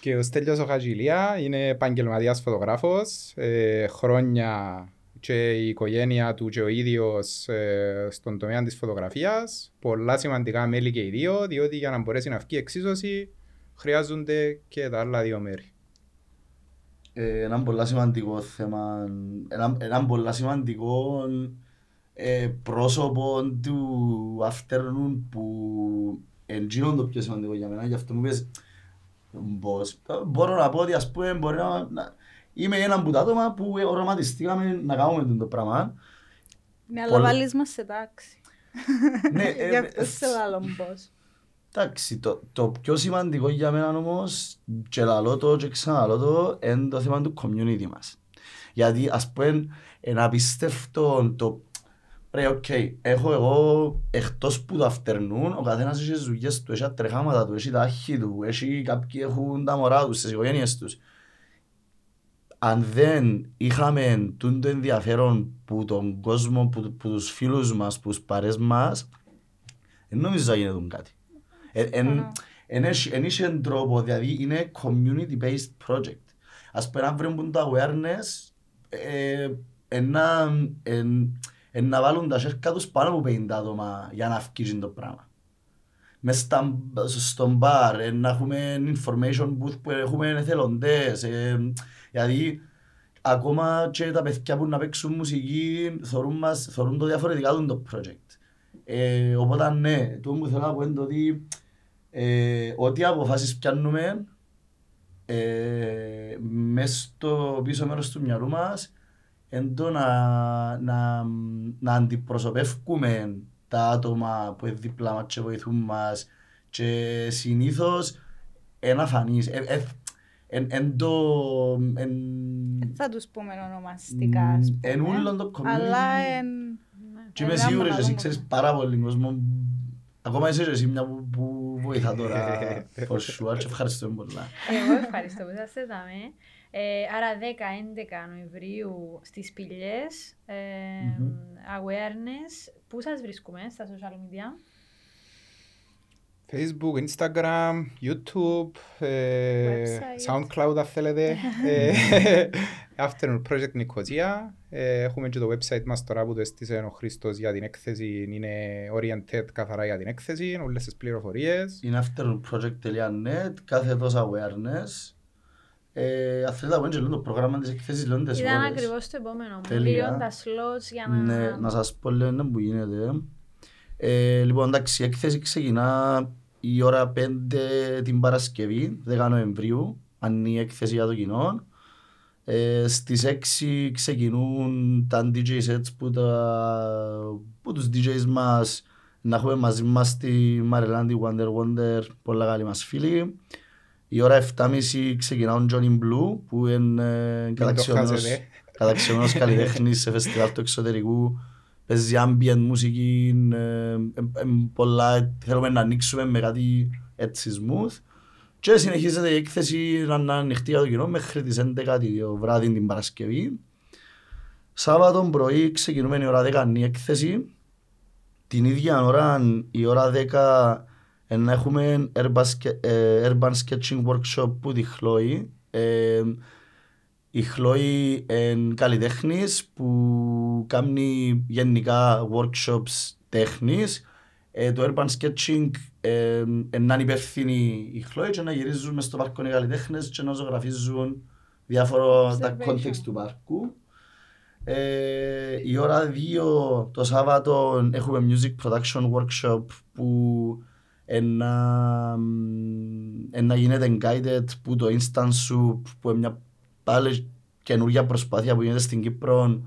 Και ο Στέλιος ο Χατζηλία είναι επαγγελματίας φωτογράφος. Ε, χρόνια και η οικογένεια του και ο ίδιος ε, στον τομέα της φωτογραφίας. Πολλά σημαντικά μέλη και οι δύο, διότι για να μπορέσει να βγει εξίσωση χρειάζονται και τα άλλα δύο μέρη. Ε, ένα πολύ σημαντικό θέμα, ένα, ένα πολύ σημαντικό ε, πρόσωπο του afternoon που εντζήνουν το πιο σημαντικό για μένα, γι' αυτό μου πες πώς. Μπορώ να πω ότι ας πούμε μπορεί να, να είμαι ένα από τα άτομα που οραματιστήκαμε να κάνουμε το πράγμα. Ναι, αλλά Πολύ- βάλεις μας σε τάξη. ναι, (laughs) ε, Γι' αυτό ε, σε λάλλον πώς. Εντάξει, το, το πιο σημαντικό για μένα όμως, και λαλώ το και ξαναλώ το, είναι το θέμα του community μας. Γιατί ας πούμε, είναι απίστευτο το, ρε, οκ, έχω εγώ εκτός που το afternoon, ο καθένας έχει τις δουλειές του, έχει τα τρεχάματα του, έχει τα άχη του, έχει κάποιοι έχουν τα μωρά τους, τις οικογένειες τους. Αν δεν είχαμε τούν το ενδιαφέρον που τον κόσμο, που, που τους φίλους μας, που τις παρέες μας, δεν νομίζω να γίνεται κάτι. Ε, εν- Συμφωνώ. εν έχει- εν είχε τρόπο, δηλαδή είναι community-based project. Ας πούμε να βρουν το awareness, ε, εν να- εν- εν να βάλουν τα σέρκα τους πάνω από 50 άτομα για να αυκίζουν το πράγμα. Μες στα, στον μπαρ, ε, να έχουμε information booth που έχουμε εθελοντές, ε, δηλαδή ακόμα και τα παιδιά που να παίξουν μουσική θεωρούν, μας, θεωρούν το διαφορετικά του το project. Ε, οπότε ναι, το που θέλω να πω είναι το ότι ε, ό,τι αποφάσεις πιάνουμε ε, μες στο πίσω μέρος του μυαλού μας είναι το να, να, να αντιπροσωπεύουμε τα άτομα που είναι δίπλα μας και βοηθούν μας και συνήθως είναι αφανείς. Ε, ε, εν, εν το, εν, Δεν θα τους πούμε ονομαστικά, ας πούμε. εν ούλον το community. Αλλά εν... Και είμαι ένα σίγουρος μεγάλο εσύ μου- ξέρεις πάρα πολύ κόσμο. Ακόμα είσαι και εσύ μια που, που βοηθά τώρα (laughs) for sure και ευχαριστούμε πολλά. Εγώ ευχαριστώ που είσαστε εδώ. Ε, άρα 10-11 Νοεμβρίου στις Πηλιές, ε, Μμμ. awareness. Πού σας βρίσκουμε στα social media? Facebook, Instagram, YouTube, ε, Website. SoundCloud αν θέλετε. Ε, (laughs) Afternoon Project Nicosia. Ε, Έχουμε και το website μας τώρα που το έστησε ο Χρήστος για την έκθεση. Είναι oriented καθαρά για την έκθεση, όλες τις πληροφορίες. Είναι afternoonproject.net, κάθε τόσο awareness. Ε, αν θέλετε να πω και λίγο το πρόγραμμα της εκθέσης λέω τις Ήταν ώρες. ακριβώς το επόμενο μου. Τέλεια. Λίγο τα slots για να... Ναι, να σας πω λίγο ένα που γίνεται. Ε, λοιπόν, εντάξει, η έκθεση ξεκινά η ώρα 5 την Παρασκευή, 10 Νοεμβρίου, αν είναι η έκθεση για το κοινό. Ε, στις 6 ξεκινούν τα DJ sets που, τα, που τους DJs μας να έχουμε μαζί μας τη Μαρελάντη Wonder Wonder, πολλά καλή μας φίλη. Η ώρα 7.30 ξεκινά ο Johnny Blue που είναι ε, το καταξιωμένος, χάσετε. καταξιωμένος καλλιτέχνης σε φεστιβάλ του εξωτερικού. Παίζει ambient μουσική, ε, ε, ε, πολλά, θέλουμε να ανοίξουμε με κάτι έτσι smooth. Και συνεχίζεται η έκθεση να είναι ανοιχτή για το κοινό μέχρι τις 11 το βράδυ την Παρασκευή. Σάββατο πρωί ξεκινούμε η ώρα 10 είναι η έκθεση. Την ίδια ώρα, η ώρα 10, ε, να έχουμε urban, ske- ε, urban sketching workshop που τη Χλόη. Ε, η Χλόη είναι καλλιτέχνης που κάνει γενικά workshops τέχνης. Ε, το urban sketching ε, ε, να είναι υπεύθυνοι οι Χλόη και να γυρίζουν μες στο πάρκο οι καλλιτέχνες και να ζωγραφίζουν διάφορα τα Observation. context του πάρκου. Ε, η ώρα 2 το Σάββατο έχουμε music production workshop που ένα, ένα γίνεται guided που το Instant Soup που είναι μια πάλι καινούργια προσπάθεια που γίνεται στην Κύπρο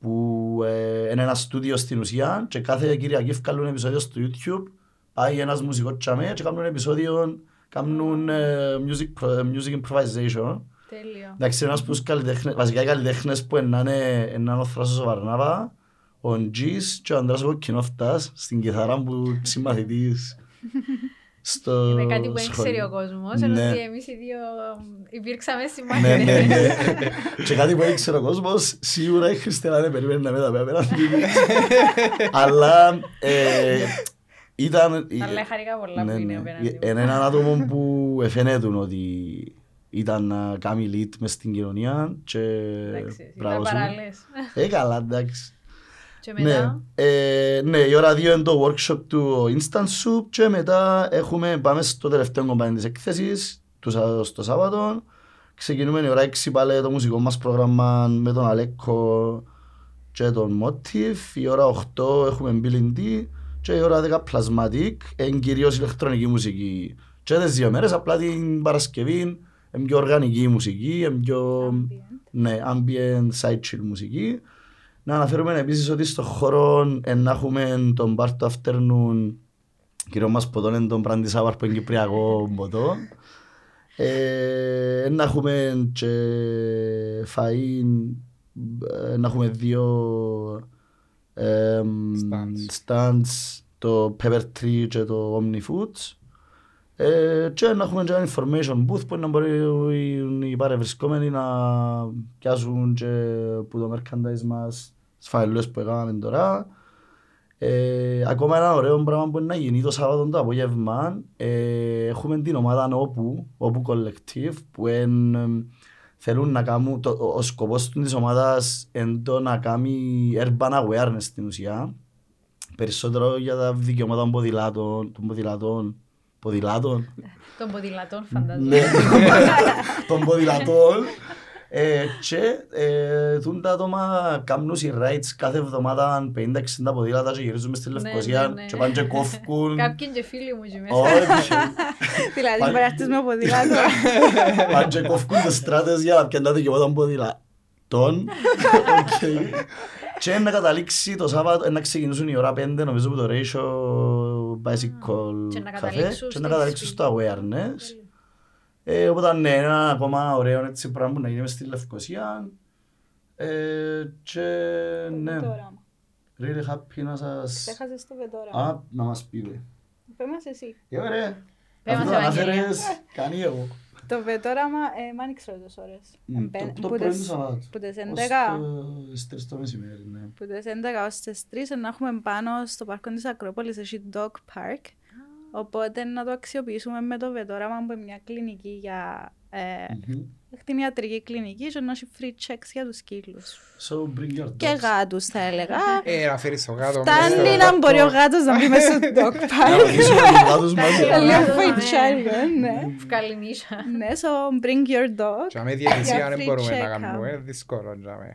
που ε, είναι ένα στούντιο στην ουσία και κάθε Κυριακή βγάλουν επεισόδιο στο YouTube πάει ένας μουσικός τσαμέ και κάνουν επεισόδιο κάνουν ε, music, pro- music improvisation Τέλειο. Εντάξει, ένας που τους καλλιτέχνες, βασικά οι καλλιτέχνες που είναι, είναι, είναι ο Θράσος ο Βαρνάβα, ο Τζις και ο Ανδρέας ο Κοκκινόφτας στην κιθάρα που συμμαθητής. Στο Είναι κάτι που δεν ξέρει σχολείο. ο κόσμος. Ναι. Ενώ ότι εμείς οι δύο υπήρξαμε Ναι, ναι, συμμαχίε. ναι. Και κάτι που ήξερε ο κόσμος, σίγουρα η Χριστιανά δεν περίμενε να μετά απέναντι. Αλλά ε, ήταν... Αλλά χαρικά πολλά Ναι, που είναι ναι. απέναντι μου. Είναι έναν άτομο που εφαίνεται ότι ήταν να κάνει lead μες στην κοινωνία και Εντάξει, ήταν μπράβο σου. παράλληλες. Ε, καλά, εντάξει. Και Ναι, μετά, ε, ναι, η ώρα δύο είναι το workshop του Instant Soup και μετά έχουμε, πάμε στο τελευταίο κομμάτι της έκθεσης, του Σα- στο Σάββατο. Ξεκινούμε η ώρα 6 πάλι το μουσικό μας πρόγραμμα με τον Αλέκο και τον Motif. Η ώρα 8 έχουμε Bill D και η ώρα 10 Plasmatic, είναι κυρίως ηλεκτρονική μουσική. Και τις δύο μέρες, απλά την Παρασκευή, είναι πιο οργανική η μουσική, είναι πιο Ambient. ναι, ambient side chill μουσική. Να αναφέρουμε επίσης ότι στο χώρο ε, να έχουμε τον bar του afternoon κύριο μας ποτό είναι τον Brandy Sour που είναι κυπριακό ποτό. Ε, να έχουμε και φαΐν, ε, να έχουμε δύο ε, Stands. stands, το Pepper Tree και το Omni Foods. Ε, και να έχουμε και ένα information booth που να μπορεί οι παρευρισκόμενοι να πιάσουν και που το merchandise μας τις φαελούες που έκαναμε τώρα. Ε, ακόμα ένα ωραίο πράγμα που είναι να γίνει το Σάββατο το απόγευμα ε, έχουμε την ομάδα όπου, όπου Collective που εν, εμ, θέλουν να κάνουν, το, ο, ο σκοπός του της ομάδας είναι το να κάνει urban awareness στην ουσία περισσότερο για τα δικαιώματα των ποδηλάτων, των ποδηλάτων, ποδηλάτων, των ποδηλατών φαντάζομαι. ναι, (laughs) των ποδηλατών. Ε, και ε, τούν τα άτομα κάνουν οι rides κάθε εβδομάδα 50-60 ποδήλατα και γυρίζουν στη Ναι, Λευκοσία ναι, ναι. και πάνε και κόφκουν. (laughs) Κάποιοι και φίλοι μου εκεί μέσα. Όχι, (laughs) Δηλαδή, Πάλι- μπορεί να χτίσουμε ποδήλατο. πάνε και κόφκουν τις στράτες για να πιάνε τα δικαιώματα των ποδηλατών. Οκ. Και να καταλήξει το Σάββατο, να ξεκινήσουν η ώρα 5 νομίζω που το ratio bicycle Και να cafe καταλήξουν και να στη καταλήξουν σπίτι. στο awareness. Ε, οπότε ναι, ένα ακόμα ωραίο έτσι πράγμα που να γίνει μες στη Λευκοσία. Ε, και ναι, Βετόραμα. really happy να σας... Ξέχασες το βετόραμα. Α, να μας πείτε. Πες μας εσύ. Ε, ωραία. Πες Αυτό μας, το Ευαγγελία. αναφέρες, κάνει εγώ. Το βετόραμα, ε, μ' άνοιξε τις ώρες. Μ, Εμπέ- το- Το που πρωί τις- του Σαββάτου. Που τις Ως 11 το- στις τρεις το μεσημέρι, ναι. που τις 11 ως τις 3 να έχουμε πάνω στο πάρκο της Ακρόπολης έχει dog park οπότε να το αξιοποιήσουμε με το βετόραμα που είναι μια κλινική για ε, Μμμ. την ιατρική κλινική και να έχει free checks για τους σκύλους So bring your και dogs. γάτους θα έλεγα Ε, να φέρεις το γάτο. φτάνει μέσα στο να μπορεί ο δόκτωρ. γάτος να μπει μέσα στο (laughs) dog Να park ρωτήσουμε τους γάτους μας. Ε, λίγο ναι. φοητσάρια ναι Φκάλη νύσια. ναι so bring your dog Και με διαιτησία Για δεν free μπορούμε να check-up. κάνουμε, είναι δύσκολο. τζάμε.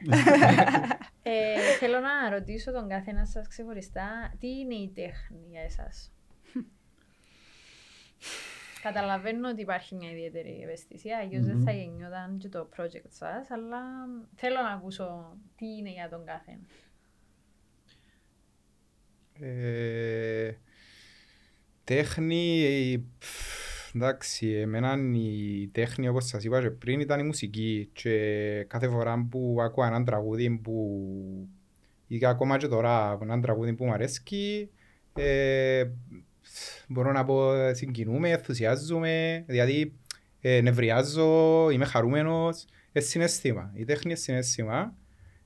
Ε, Θέλω να ρωτήσω τον καθένα σας ξεχωριστά, τι είναι η τέχνη για εσάς; (laughs) Καταλαβαίνω ότι υπάρχει μια ιδιαίτερη ευαισθησία, αλλιώς δεν θα γεννιόταν και το project σας, αλλά θέλω να ακούσω τι είναι για τον καθένα. Ε, Τέχνη, ε, πφ, εντάξει, εμένα η τέχνη όπως σας είπα και πριν ήταν η μουσική. Και κάθε φορά που ακούω έναν τραγούδι που ή ακόμα και τώρα έναν τραγούδι που μου αρέσκει ε, μπορώ να πω συγκινούμε, ενθουσιάζομαι, δηλαδή ε, νευριάζω, είμαι χαρούμενος, είναι συναίσθημα, η τέχνη είναι συναίσθημα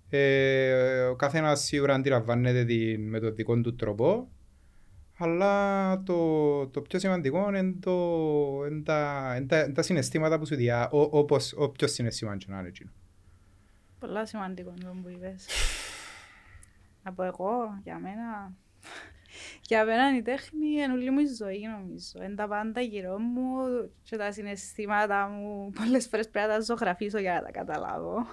ε, ο καθένας σίγουρα αντιλαμβάνεται την, με τον δικό του τρόπο αλλά το, το πιο σημαντικό είναι, το, είναι, τα, είναι, τα, είναι τα συναισθήματα που σου διά, ο, όπως, όποιο συναισθήμα και να είναι εκείνο. πολλά σημαντικό είναι που είπες (sighs) από εγώ για μένα για μένα η τέχνη είναι όλη μου η ζωή νομίζω. Είναι τα πάντα γύρω μου και τα συναισθήματα μου πολλές φορές πρέπει να τα ζωγραφίσω για να τα καταλάβω.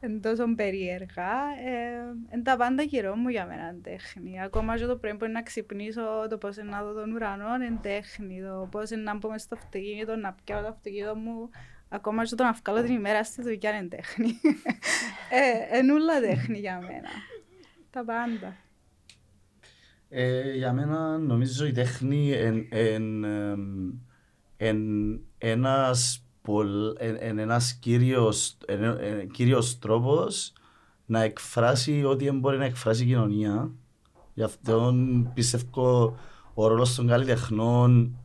Είναι τόσο περίεργα. Ε, είναι τα πάντα γύρω μου για μένα είναι τέχνη. Ακόμα και το πρωί που να ξυπνήσω, το πώς είναι να δω τον ουρανό είναι τέχνη. Το πώς είναι να μπω μες στο αυτοκίνητο, να πιάω το αυτοκίνητο μου. Ακόμα και το να βγάλω την ημέρα στη δουλειά είναι τέχνη. (laughs) ε, είναι όλα τέχνη για μένα. Τα πάντα. Ε, για μένα νομίζω η τέχνη είναι ένας, πολ, εν, εν ένας κύριος, εν, εν, κύριος τρόπος να εκφράσει ό,τι μπορεί να εκφράσει η κοινωνία. Γι' αυτό πιστεύω ο ρόλος των καλλιτεχνών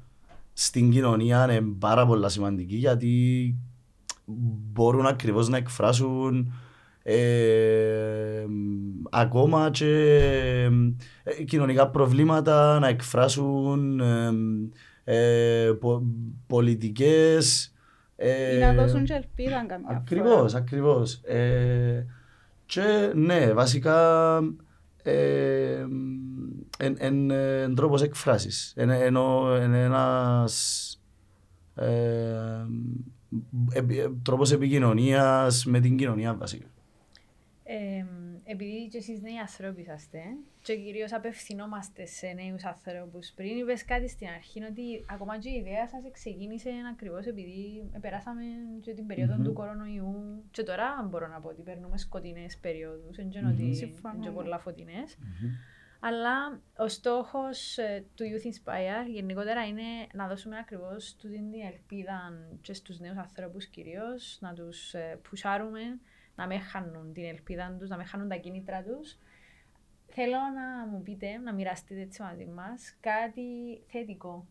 στην κοινωνία είναι πάρα πολλά σημαντική γιατί μπορούν ακριβώς να εκφράσουν ε, ακόμα και ε, κοινωνικά προβλήματα, να εκφράσουν ε, ε, πο, πολιτικές. Ή να δώσουν και ελπίδα καμιά φορά. Ακριβώς, ακριβώς. Ε, και ναι, βασικά ε, εν, εν, εν τρόπος εκφράσεις. Εν, ενώ εν ένας ε, επι- τρόπος επικοινωνίας με την κοινωνία βασικά. Ε, επειδή και εσείς νέοι άνθρωποι είσαστε και κυρίως απευθυνόμαστε σε νέους ανθρώπους πριν, είπες κάτι στην αρχή ότι ακόμα και η ιδέα σας ξεκίνησε ακριβώς επειδή περάσαμε και την περίοδο Μμμ. του κορονοϊού και τώρα μπορώ να πω ότι περνούμε σκοτεινές περιόδους, δεν είναι Μμμ. ότι Συμφωνώ, είναι και ναι. πολλά φωτεινές. Αλλά ο στόχος ε, του Youth Inspire γενικότερα είναι να δώσουμε ακριβώς τούτη την ελπίδα και στους νέους ανθρώπους κυρίως, να τους ε, πουσάρουμε, να μην χάνουν την ελπίδα τους, να μην χάνουν τα κίνητρα τους. Θέλω να μου πείτε, να μοιραστείτε έτσι μαζί μας, κάτι θετικό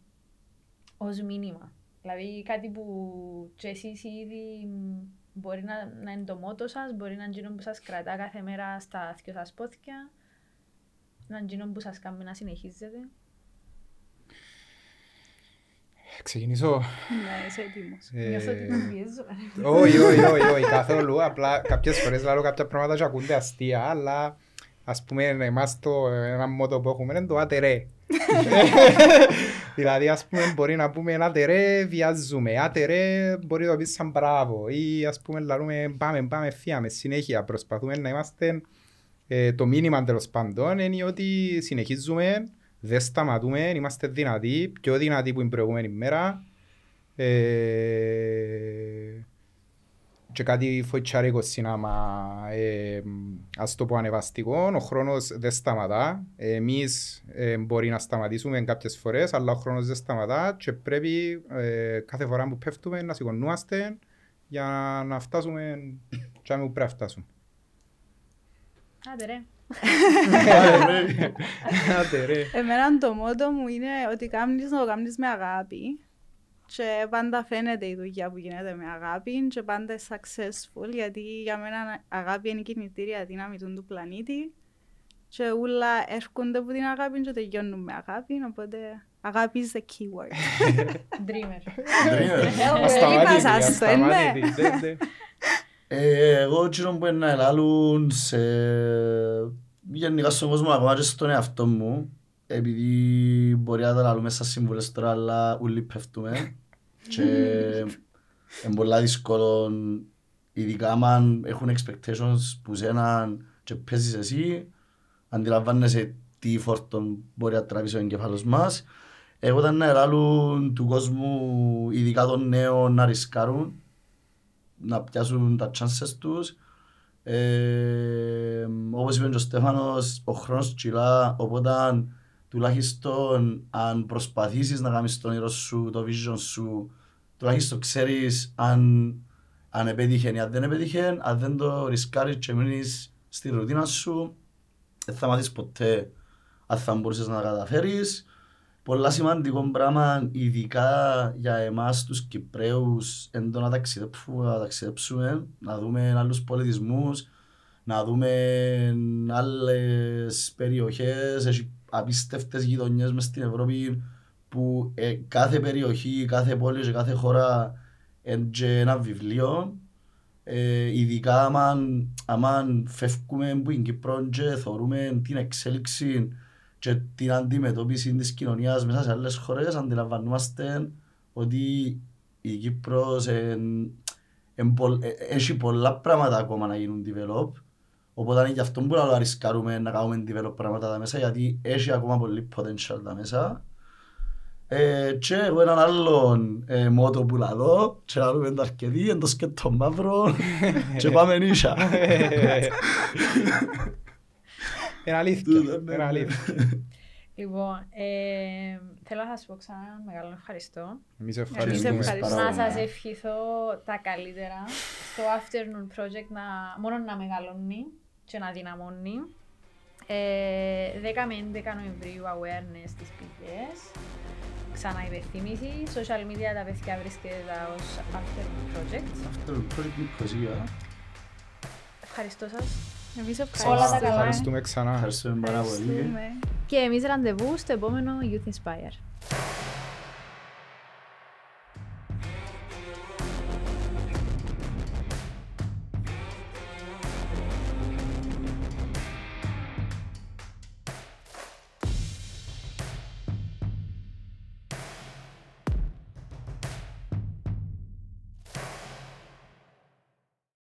ως μήνυμα. Δηλαδή κάτι που και εσείς ήδη μ, μπορεί να, να είναι το μότο σας, μπορεί να είναι εκείνο που σας κρατά κάθε μέρα στα δυο σας πόθηκια, να είναι εκείνο που σας κάνει να συνεχίζετε. Ξεκινήσω. Ναι, είσαι έτοιμος. Ε, Νιώθω ότι με πιέζω. Όχι, όχι, όχι, όχι, καθόλου. Απλά κάποιες φορές λέω κάποια πράγματα και ακούνται αστεία, αλλά ας πούμε εμάς το ένα μότο που έχουμε είναι το άτε ρε. δηλαδή ας πούμε μπορεί να πούμε άτε ρε βιάζουμε, άτε ρε μπορεί να το πεις σαν μπράβο ή ας πούμε λαλούμε πάμε πάμε φύγαμε συνέχεια προσπαθούμε να είμαστε ε, το μήνυμα τέλος πάντων είναι ότι συνεχίζουμε, δεν σταματούμε, είμαστε δυνατοί, πιο δυνατοί που την προηγούμενη μέρα. Ε, και κάτι φοητσάρικο σινάμα, ε, ας το πω ανεβαστικό, ο χρόνος δεν σταματά. Εμείς ε, μπορεί να σταματήσουμε κάποιες φορές, αλλά ο χρόνος δεν σταματά και πρέπει ε, κάθε φορά που πέφτουμε να σηκωνούμαστε για να φτάσουμε και που πρέπει να φτάσουμε. Άντε ρε. Άντε ρε. Εμένα το μότο μου είναι ότι κάνεις να το κάνεις με αγάπη και πάντα φαίνεται η δουλειά που γίνεται με αγάπη και πάντα είναι successful γιατί για μένα αγάπη είναι η κινητήρια δύναμη του του πλανήτη και όλα έρχονται από την αγάπη και τελειώνουν με αγάπη οπότε αγάπη is the key word. Dreamer. Ε, Ασταμάτητη, είπα σας το, ναι. ασταμάτητη, ναι, ναι. Ε, εγώ εκείνο που είναι να ελάλουν σε... γενικά στον κόσμο ακόμα και στον εαυτό μου επειδή μπορεί να τα λαλούμε σαν σύμβουλες τώρα αλλά όλοι πέφτουμε και είναι πολλά δύσκολο ειδικά αν έχουν expectations που σέναν και παίζεις εσύ αντιλαμβάνεσαι τι φόρτον μπορεί να τραβήσει ο εγκεφάλος μας εγώ ήταν να ελάλουν του κόσμου ειδικά των νέων να ρισκάρουν να πιάσουν τα chances τους. Ε, όπως είπε και ο Στέφανος, ο χρόνος κυλά, οπότε τουλάχιστον αν προσπαθήσεις να κάνεις τον όνειρο σου, το vision σου, τουλάχιστον ξέρεις αν, αν επέτυχε ή αν δεν επέτυχε, αν δεν το ρισκάρεις και μείνεις στη ρουτίνα σου, δεν θα μάθεις ποτέ αν θα μπορούσες να τα καταφέρεις. Πολλά σημαντικό πράγμα, ειδικά για εμάς τους Κυπρέους, εν το να ταξιδέψουμε, να ταξιδέψουμε, να δούμε άλλους πολιτισμούς, να δούμε άλλες περιοχές, έχει απίστευτες γειτονιές μες στην Ευρώπη που ε, κάθε περιοχή, κάθε πόλη και κάθε χώρα είναι και ένα βιβλίο. Ε, ειδικά άμα, άμα φεύγουμε από την Κύπρο και θεωρούμε την εξέλιξη και την αντιμετώπιση της κοινωνίας μέσα σε άλλες χώρες αντιλαμβανόμαστε ότι η Κύπρος εν, εν, πο- ε, έχει πολλά πράγματα ακόμα να γίνουν develop οπότε είναι γι' αυτό που να ρισκάρουμε να κάνουμε develop πράγματα τα μέσα γιατί έχει ακόμα πολύ potential τα μέσα ε, και εγώ έναν άλλον ε, μότο που λαδώ και να δούμε το αρκετή, είναι το σκέτο μαύρο (laughs) και πάμε νύσια. (laughs) Είναι αλήθεια, Τούτο, ναι, είναι ναι. αλήθεια. Λοιπόν, ε, θέλω να σας πω ξανά ένα μεγάλο ευχαριστώ. Εμείς Εμείς ευχαριστούμε. ευχαριστούμε. Να σας ευχηθώ τα καλύτερα στο afternoon project να, μόνο να μεγαλώνει και να δυναμώνει. Ε, 10 με 11 Νοεμβρίου awareness στις πηγές. Ξανά υπενθύμηση. Social media τα παιδιά βρίσκεται τα ως Afternoon Projects. Αυτό το project Νικοσία. Ευχαριστώ σας. Εμείς Όλα τα ευχαριστούμε. καλά. Ευχαριστούμε ξανά. Ευχαριστούμε πάρα πολύ. Ευχαριστούμε. Και εμείς ραντεβού στο επόμενο Youth Inspire.